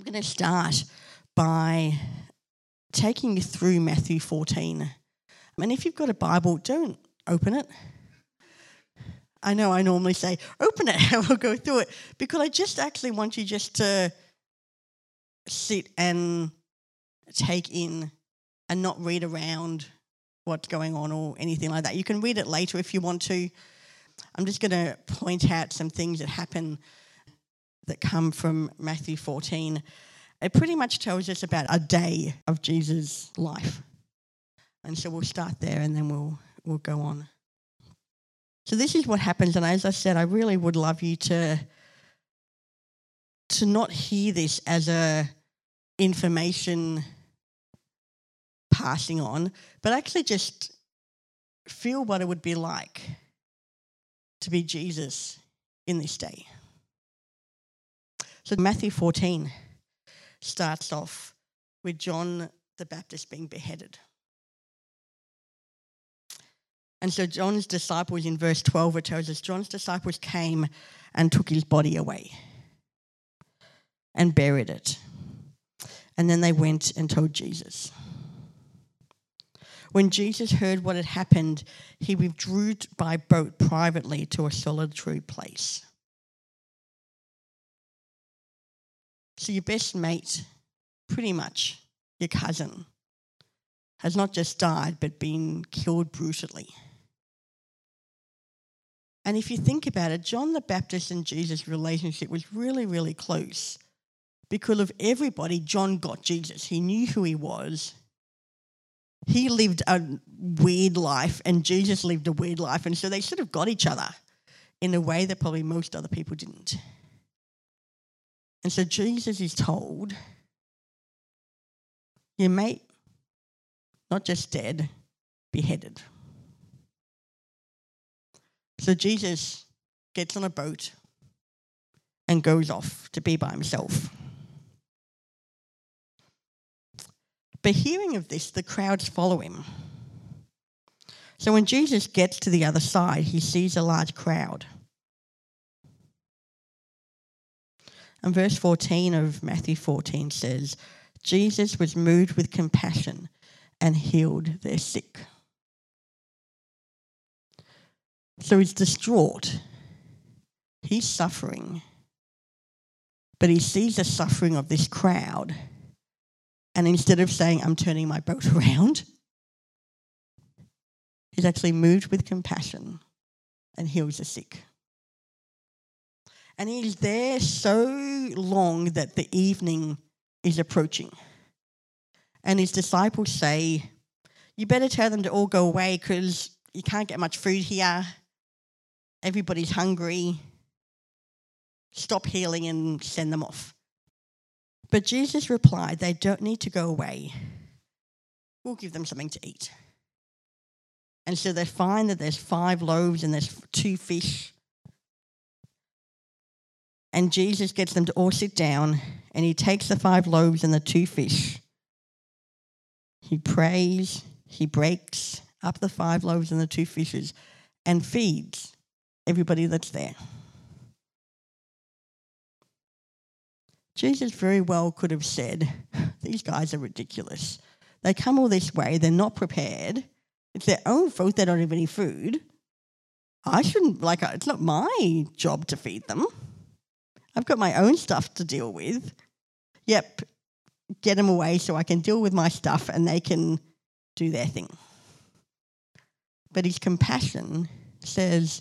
I'm going to start by taking you through Matthew 14. And if you've got a Bible, don't open it. I know I normally say, open it and we'll go through it because I just actually want you just to sit and take in and not read around what's going on or anything like that. You can read it later if you want to. I'm just going to point out some things that happen that come from Matthew 14. It pretty much tells us about a day of Jesus' life. And so we'll start there and then we'll, we'll go on. So this is what happens. And as I said, I really would love you to, to not hear this as a information passing on, but actually just feel what it would be like to be Jesus in this day. So Matthew 14 starts off with John the Baptist being beheaded. And so John's disciples in verse 12 it tells us John's disciples came and took his body away and buried it. And then they went and told Jesus. When Jesus heard what had happened, he withdrew by boat privately to a solitary place. So, your best mate, pretty much your cousin, has not just died but been killed brutally. And if you think about it, John the Baptist and Jesus' relationship was really, really close. Because of everybody, John got Jesus. He knew who he was. He lived a weird life, and Jesus lived a weird life. And so they sort of got each other in a way that probably most other people didn't. And so Jesus is told, Your mate, not just dead, beheaded. So Jesus gets on a boat and goes off to be by himself. But hearing of this, the crowds follow him. So when Jesus gets to the other side, he sees a large crowd. And verse 14 of Matthew 14 says, Jesus was moved with compassion and healed their sick. So he's distraught. He's suffering. But he sees the suffering of this crowd. And instead of saying, I'm turning my boat around, he's actually moved with compassion and heals the sick. And he's there so long that the evening is approaching. And his disciples say, You better tell them to all go away because you can't get much food here everybody's hungry, stop healing and send them off. But Jesus replied, They don't need to go away. We'll give them something to eat. And so they find that there's five loaves and there's two fish. And Jesus gets them to all sit down and he takes the five loaves and the two fish. He prays, he breaks up the five loaves and the two fishes and feeds everybody that's there. Jesus very well could have said, These guys are ridiculous. They come all this way, they're not prepared. It's their own fault they don't have any food. I shouldn't, like, it's not my job to feed them. I've got my own stuff to deal with. Yep, get them away so I can deal with my stuff and they can do their thing. But his compassion says,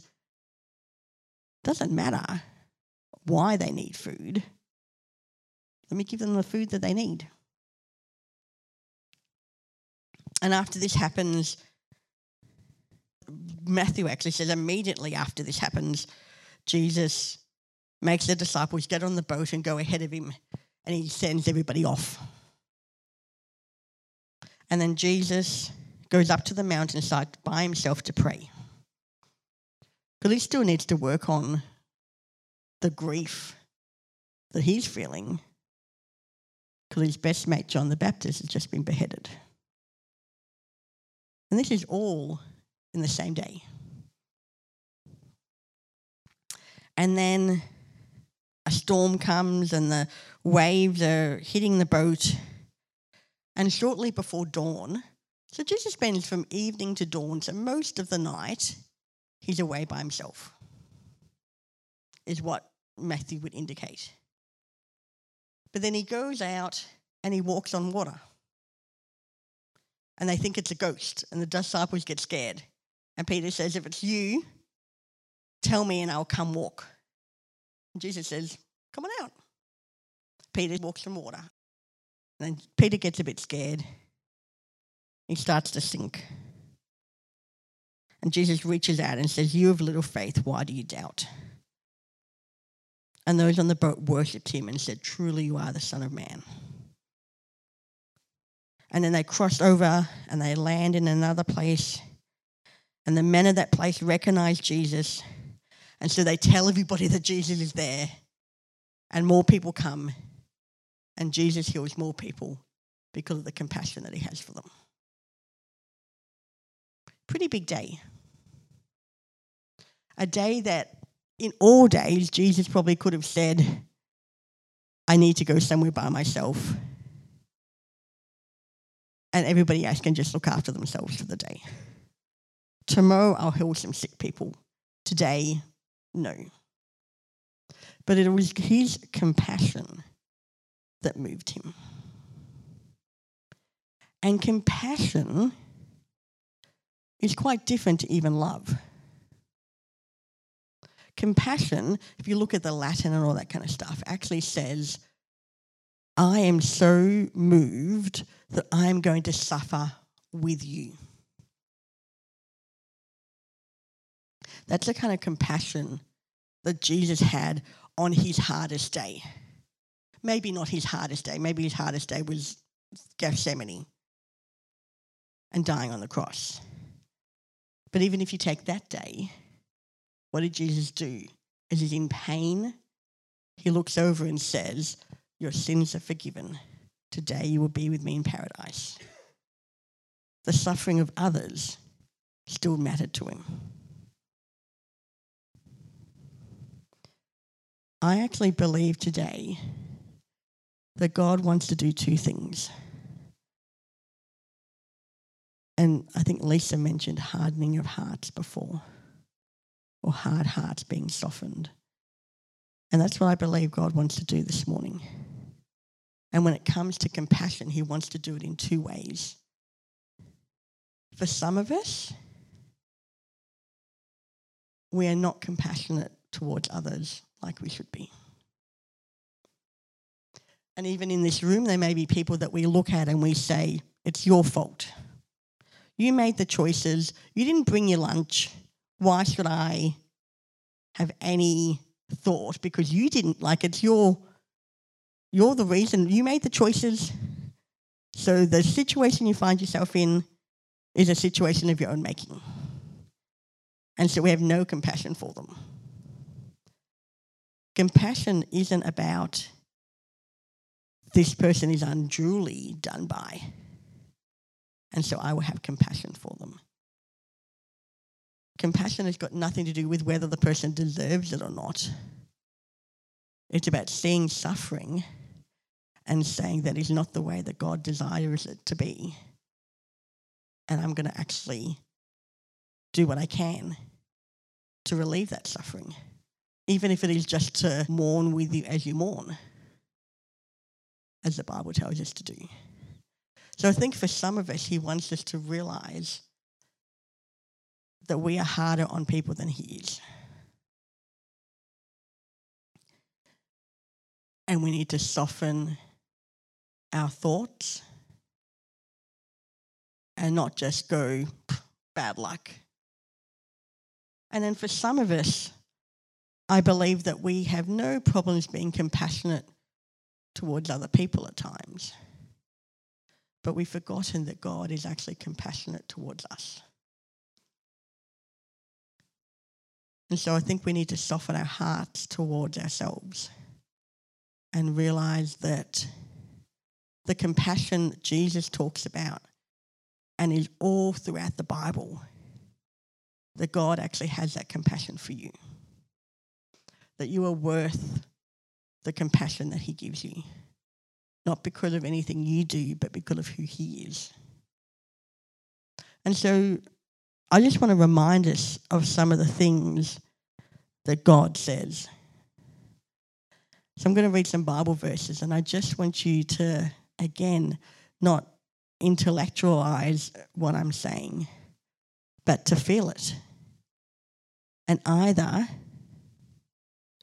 doesn't matter why they need food. Let me give them the food that they need. And after this happens, Matthew actually says immediately after this happens, Jesus makes the disciples get on the boat and go ahead of him, and he sends everybody off. And then Jesus goes up to the mountainside by himself to pray. Because he still needs to work on the grief that he's feeling because his best mate, John the Baptist, has just been beheaded. And this is all in the same day. And then a storm comes and the waves are hitting the boat. And shortly before dawn, so Jesus spends from evening to dawn, so most of the night, he's away by himself, is what Matthew would indicate. But then he goes out and he walks on water. And they think it's a ghost, and the disciples get scared. And Peter says, If it's you, tell me and I'll come walk. Jesus says, Come on out. Peter walks in water. And then Peter gets a bit scared. He starts to sink. And Jesus reaches out and says, You have little faith, why do you doubt? And those on the boat worshipped him and said, Truly you are the Son of Man. And then they crossed over and they land in another place. And the men of that place recognize Jesus. And so they tell everybody that Jesus is there. And more people come. And Jesus heals more people because of the compassion that he has for them. Pretty big day. A day that in all days, Jesus probably could have said, I need to go somewhere by myself. And everybody else can just look after themselves for the day. Tomorrow, I'll heal some sick people. Today, no. But it was his compassion that moved him. And compassion is quite different to even love. Compassion, if you look at the Latin and all that kind of stuff, actually says, I am so moved that I'm going to suffer with you. That's the kind of compassion that Jesus had on his hardest day. Maybe not his hardest day, maybe his hardest day was Gethsemane and dying on the cross. But even if you take that day, what did Jesus do? As he's in pain, he looks over and says, Your sins are forgiven. Today you will be with me in paradise. The suffering of others still mattered to him. I actually believe today that God wants to do two things. And I think Lisa mentioned hardening of hearts before, or hard hearts being softened. And that's what I believe God wants to do this morning. And when it comes to compassion, He wants to do it in two ways. For some of us, we are not compassionate towards others like we should be. And even in this room, there may be people that we look at and we say, It's your fault. You made the choices. You didn't bring your lunch. Why should I have any thought? Because you didn't. Like, it's your, you're the reason. You made the choices. So the situation you find yourself in is a situation of your own making. And so we have no compassion for them. Compassion isn't about this person is unduly done by, and so I will have compassion for them. Compassion has got nothing to do with whether the person deserves it or not. It's about seeing suffering and saying that is not the way that God desires it to be. And I'm going to actually do what I can to relieve that suffering, even if it is just to mourn with you as you mourn as the Bible tells us to do. So I think for some of us, he wants us to realize that we are harder on people than he is. And we need to soften our thoughts and not just go, bad luck. And then for some of us, I believe that we have no problems being compassionate towards other people at times. But we've forgotten that God is actually compassionate towards us. And so I think we need to soften our hearts towards ourselves and realize that the compassion Jesus talks about and is all throughout the Bible, that God actually has that compassion for you. That you are worth the compassion that He gives you. Not because of anything you do, but because of who He is. And so I just want to remind us of some of the things that God says. So I'm going to read some Bible verses, and I just want you to, again, not intellectualize what I'm saying, but to feel it. And either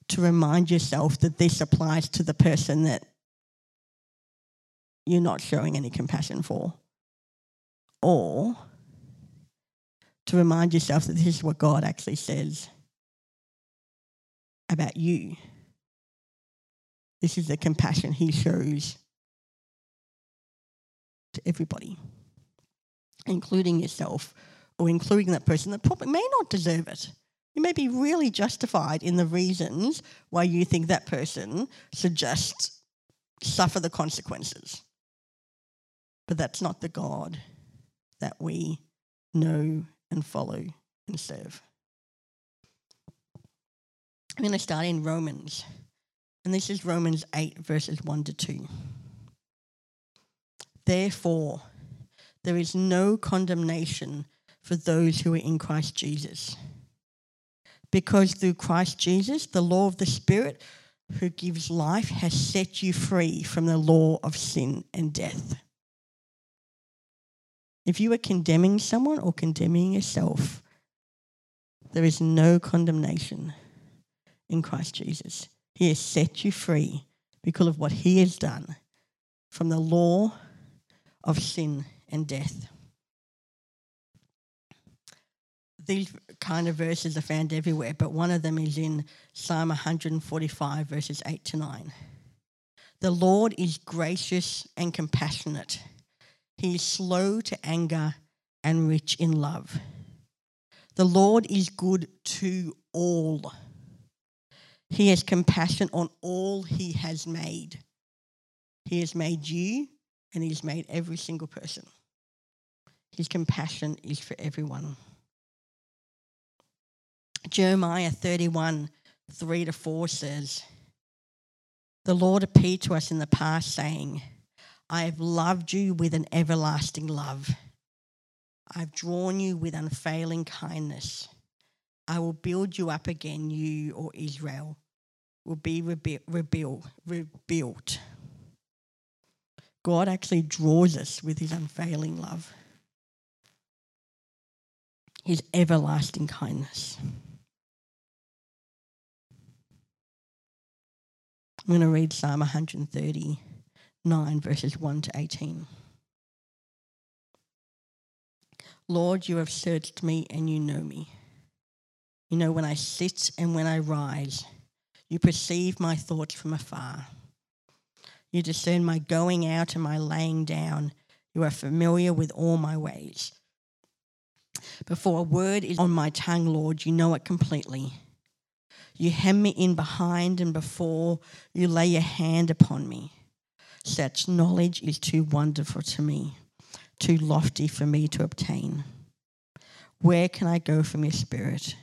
to remind yourself that this applies to the person that you're not showing any compassion for, or to remind yourself that this is what God actually says about you. This is the compassion He shows to everybody, including yourself or including that person that probably may not deserve it. You may be really justified in the reasons why you think that person just suffer the consequences. But that's not the God that we know and follow and serve. I'm going to start in Romans, and this is Romans 8, verses 1 to 2. Therefore, there is no condemnation for those who are in Christ Jesus. Because through Christ Jesus, the law of the Spirit who gives life has set you free from the law of sin and death. If you are condemning someone or condemning yourself, there is no condemnation in Christ Jesus. He has set you free because of what he has done from the law of sin and death. These kind of verses are found everywhere, but one of them is in Psalm 145, verses 8 to 9. The Lord is gracious and compassionate he is slow to anger and rich in love. The Lord is good to all. He has compassion on all he has made. He has made you and he has made every single person. His compassion is for everyone. Jeremiah 31 3 to 4 says, The Lord appeared to us in the past, saying, I have loved you with an everlasting love. I've drawn you with unfailing kindness. I will build you up again, you or Israel will be rebu- rebuilt, rebuilt. God actually draws us with his unfailing love, his everlasting kindness. I'm going to read Psalm 139, verses 1 to 18. Lord, you have searched me and you know me. You know when I sit and when I rise. You perceive my thoughts from afar. You discern my going out and my laying down. You are familiar with all my ways. Before a word is on my tongue, Lord, you know it completely. You hem me in behind and before you lay your hand upon me. Such knowledge is too wonderful to me, too lofty for me to obtain. Where can I go from your spirit?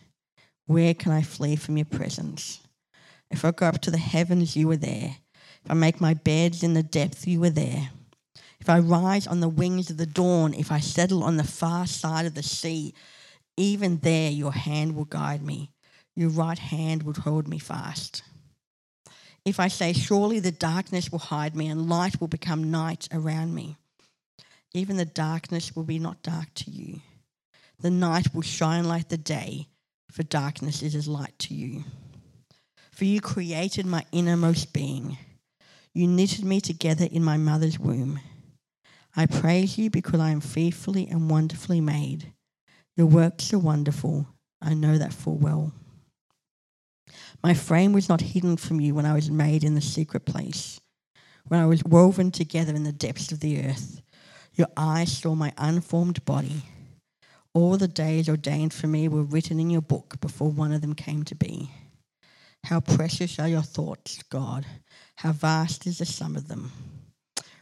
Where can I flee from your presence? If I go up to the heavens, you are there. If I make my beds in the depth, you are there. If I rise on the wings of the dawn, if I settle on the far side of the sea, even there your hand will guide me. Your right hand will hold me fast. If I say, Surely the darkness will hide me and light will become night around me, even the darkness will be not dark to you. The night will shine like the day, for darkness is as light to you. For you created my innermost being. You knitted me together in my mother's womb. I praise you because I am fearfully and wonderfully made. Your works are wonderful. I know that full well. My frame was not hidden from you when I was made in the secret place, when I was woven together in the depths of the earth. Your eyes saw my unformed body. All the days ordained for me were written in your book before one of them came to be. How precious are your thoughts, God. How vast is the sum of them.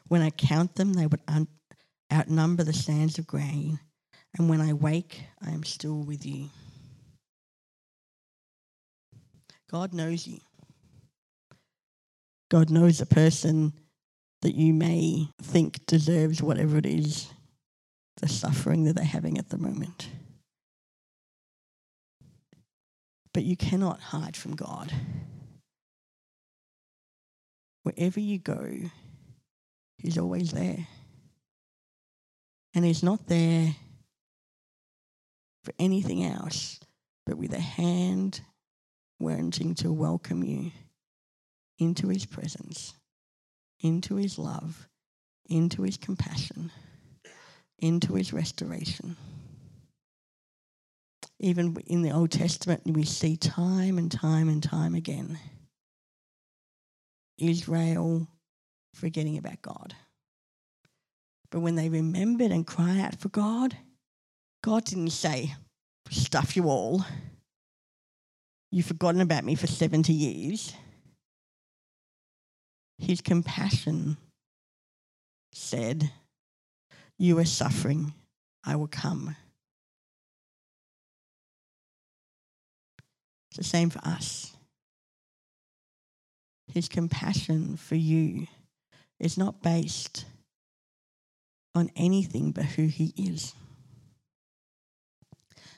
When I count them, they would un- outnumber the sands of grain. And when I wake, I am still with you. God knows you. God knows the person that you may think deserves whatever it is, the suffering that they're having at the moment. But you cannot hide from God. Wherever you go, He's always there. And He's not there for anything else but with a hand wanting to welcome you into His presence, into His love, into His compassion, into His restoration. Even in the Old Testament, we see time and time and time again Israel forgetting about God. But when they remembered and cried out for God, God didn't say, Stuff you all. You've forgotten about me for 70 years. His compassion said, You are suffering, I will come. It's the same for us. His compassion for you is not based on anything but who He is.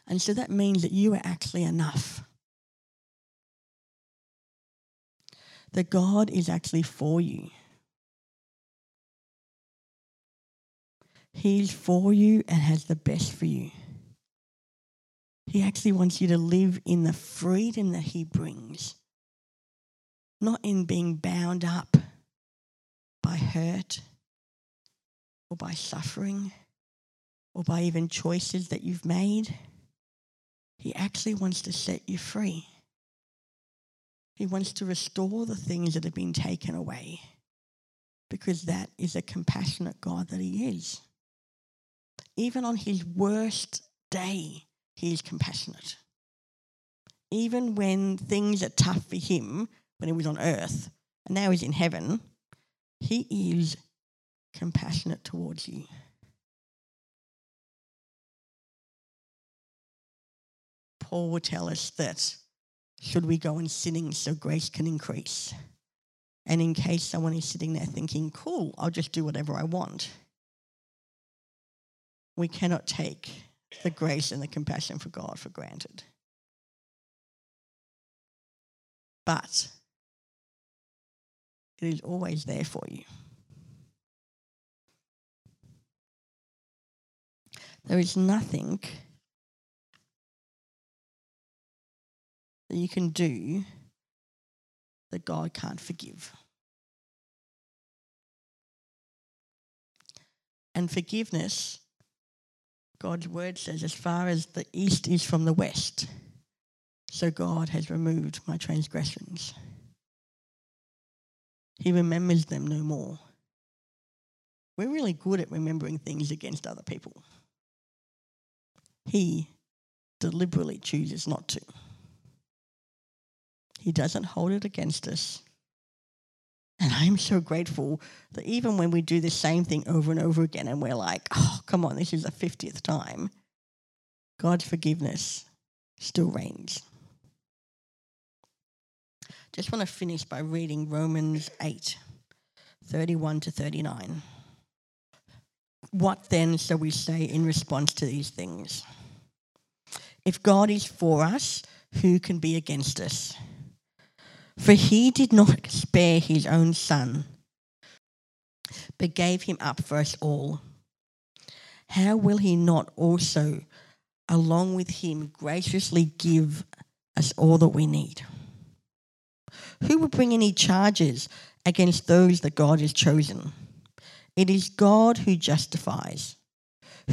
And so that means that you are actually enough. That God is actually for you. He's for you and has the best for you. He actually wants you to live in the freedom that He brings, not in being bound up by hurt or by suffering or by even choices that you've made. He actually wants to set you free. He wants to restore the things that have been taken away because that is a compassionate God that He is. Even on His worst day, he is compassionate. Even when things are tough for him, when he was on earth, and now he's in heaven, he is compassionate towards you. Paul will tell us that should we go on sinning so grace can increase? And in case someone is sitting there thinking, cool, I'll just do whatever I want, we cannot take the grace and the compassion for God for granted. But it is always there for you. There is nothing that you can do that God can't forgive. And forgiveness God's word says, as far as the east is from the west, so God has removed my transgressions. He remembers them no more. We're really good at remembering things against other people. He deliberately chooses not to. He doesn't hold it against us. And I'm so grateful that even when we do the same thing over and over again and we're like, oh, come on, this is the 50th time, God's forgiveness still reigns. Just want to finish by reading Romans 8 31 to 39. What then shall we say in response to these things? If God is for us, who can be against us? For he did not spare his own son, but gave him up for us all. How will he not also, along with him, graciously give us all that we need? Who will bring any charges against those that God has chosen? It is God who justifies.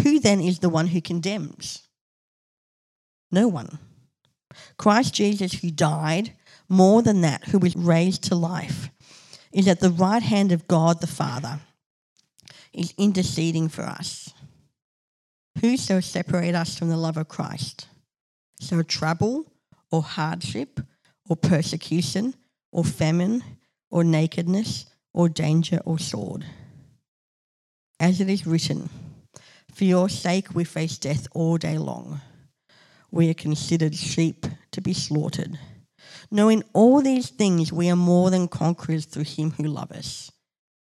Who then is the one who condemns? No one. Christ Jesus, who died, more than that, who was raised to life, is at the right hand of God the Father, is interceding for us. Who shall separate us from the love of Christ? Shall trouble, or hardship, or persecution, or famine, or nakedness, or danger, or sword? As it is written, For your sake we face death all day long. We are considered sheep to be slaughtered. Knowing all these things, we are more than conquerors through him who loves us.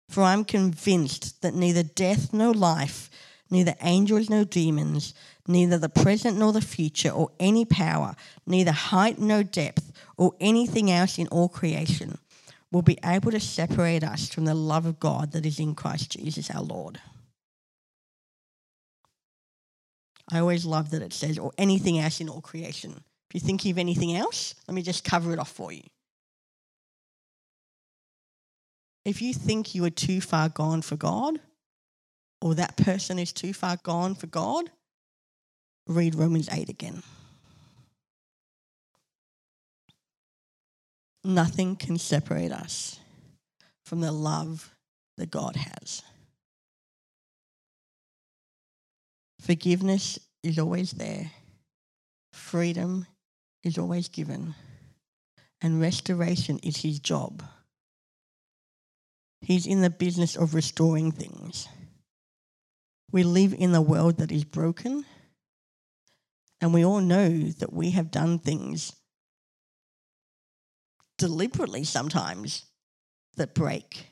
For I'm convinced that neither death nor life, neither angels nor demons, neither the present nor the future, or any power, neither height nor depth, or anything else in all creation will be able to separate us from the love of God that is in Christ Jesus our Lord. I always love that it says, or anything else in all creation. If you think of anything else, let me just cover it off for you. If you think you are too far gone for God, or that person is too far gone for God, read Romans 8 again. Nothing can separate us from the love that God has. Forgiveness is always there, freedom is always given, and restoration is his job. He's in the business of restoring things. We live in a world that is broken, and we all know that we have done things deliberately sometimes that break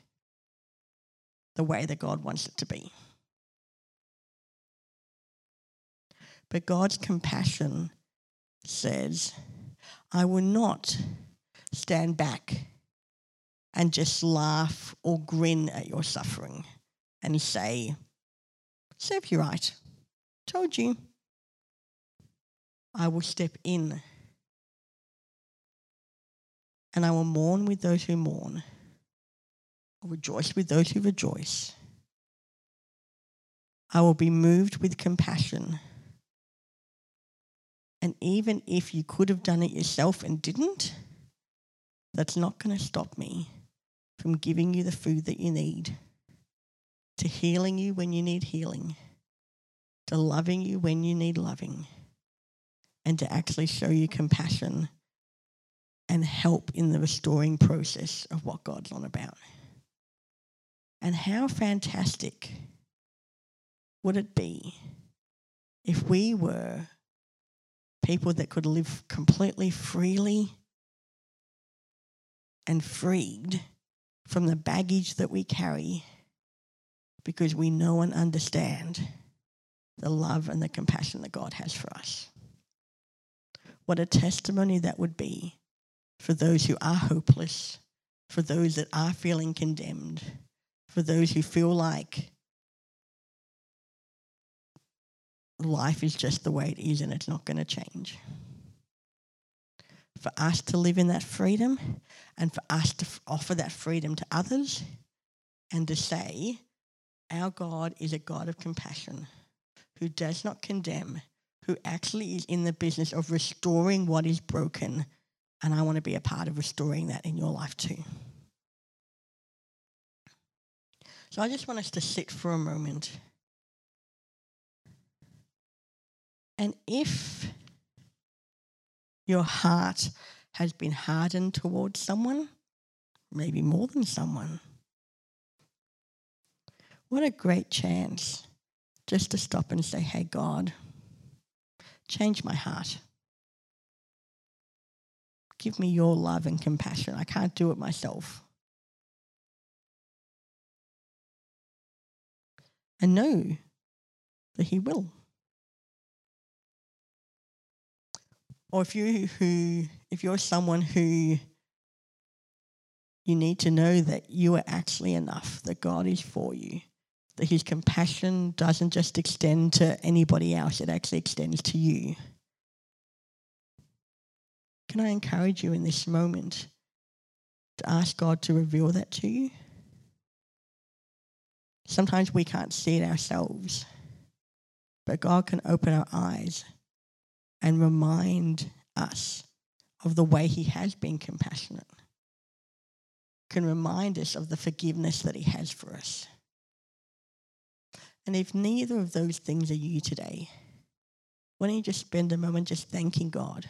the way that God wants it to be. But God's compassion says, I will not stand back and just laugh or grin at your suffering and say, Serve you right. Told you. I will step in and I will mourn with those who mourn. I will rejoice with those who rejoice. I will be moved with compassion. And even if you could have done it yourself and didn't, that's not going to stop me from giving you the food that you need, to healing you when you need healing, to loving you when you need loving, and to actually show you compassion and help in the restoring process of what God's on about. And how fantastic would it be if we were people that could live completely freely and freed from the baggage that we carry because we know and understand the love and the compassion that God has for us. What a testimony that would be for those who are hopeless, for those that are feeling condemned, for those who feel like life is just the way it is and it's not going to change. For us to live in that freedom and for us to offer that freedom to others and to say, our God is a God of compassion who does not condemn, who actually is in the business of restoring what is broken and I want to be a part of restoring that in your life too. So I just want us to sit for a moment. And if your heart has been hardened towards someone, maybe more than someone, what a great chance just to stop and say, Hey, God, change my heart. Give me your love and compassion. I can't do it myself. And know that He will. Or if you who if you're someone who you need to know that you are actually enough, that God is for you, that his compassion doesn't just extend to anybody else, it actually extends to you. Can I encourage you in this moment to ask God to reveal that to you? Sometimes we can't see it ourselves, but God can open our eyes and remind us of the way He has been compassionate, can remind us of the forgiveness that He has for us. And if neither of those things are you today, why don't you just spend a moment just thanking God?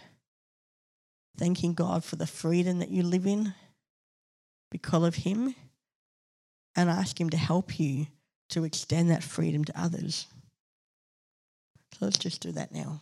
thanking God for the freedom that you live in because of Him, and ask Him to help you to extend that freedom to others. So let's just do that now.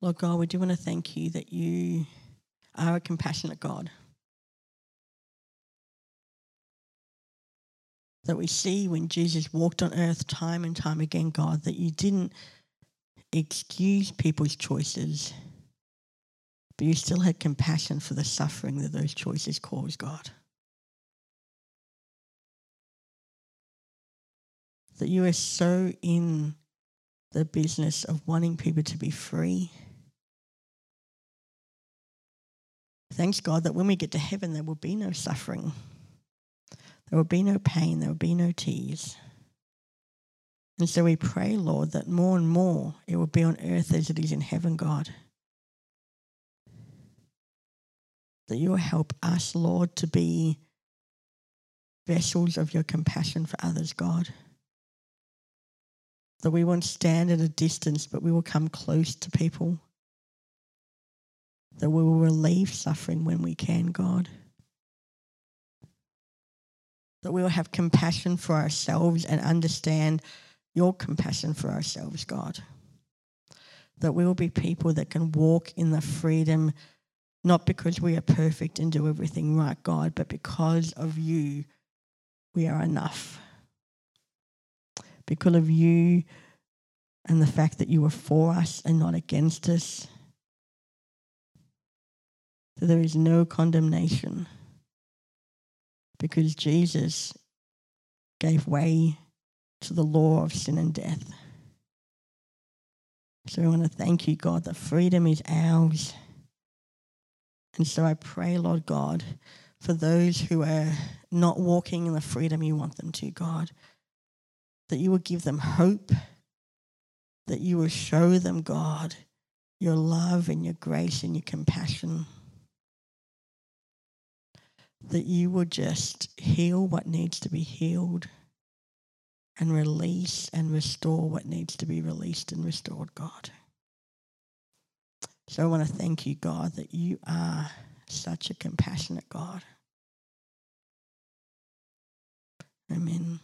Lord God, we do want to thank you that you are a compassionate God. That we see when Jesus walked on earth time and time again, God, that you didn't excuse people's choices, but you still had compassion for the suffering that those choices caused, God. That you are so in the business of wanting people to be free. Thanks, God, that when we get to heaven, there will be no suffering. There will be no pain. There will be no tears. And so we pray, Lord, that more and more it will be on earth as it is in heaven, God. That you will help us, Lord, to be vessels of your compassion for others, God. That we won't stand at a distance, but we will come close to people. That we will relieve suffering when we can, God. That we will have compassion for ourselves and understand your compassion for ourselves, God. That we will be people that can walk in the freedom, not because we are perfect and do everything right, God, but because of you, we are enough. Because of you and the fact that you are for us and not against us. That there is no condemnation because Jesus gave way to the law of sin and death. So I want to thank you, God, that freedom is ours. And so I pray, Lord God, for those who are not walking in the freedom you want them to, God, that you will give them hope, that you will show them, God, your love and your grace and your compassion. That you will just heal what needs to be healed and release and restore what needs to be released and restored, God. So I want to thank you, God, that you are such a compassionate God. Amen.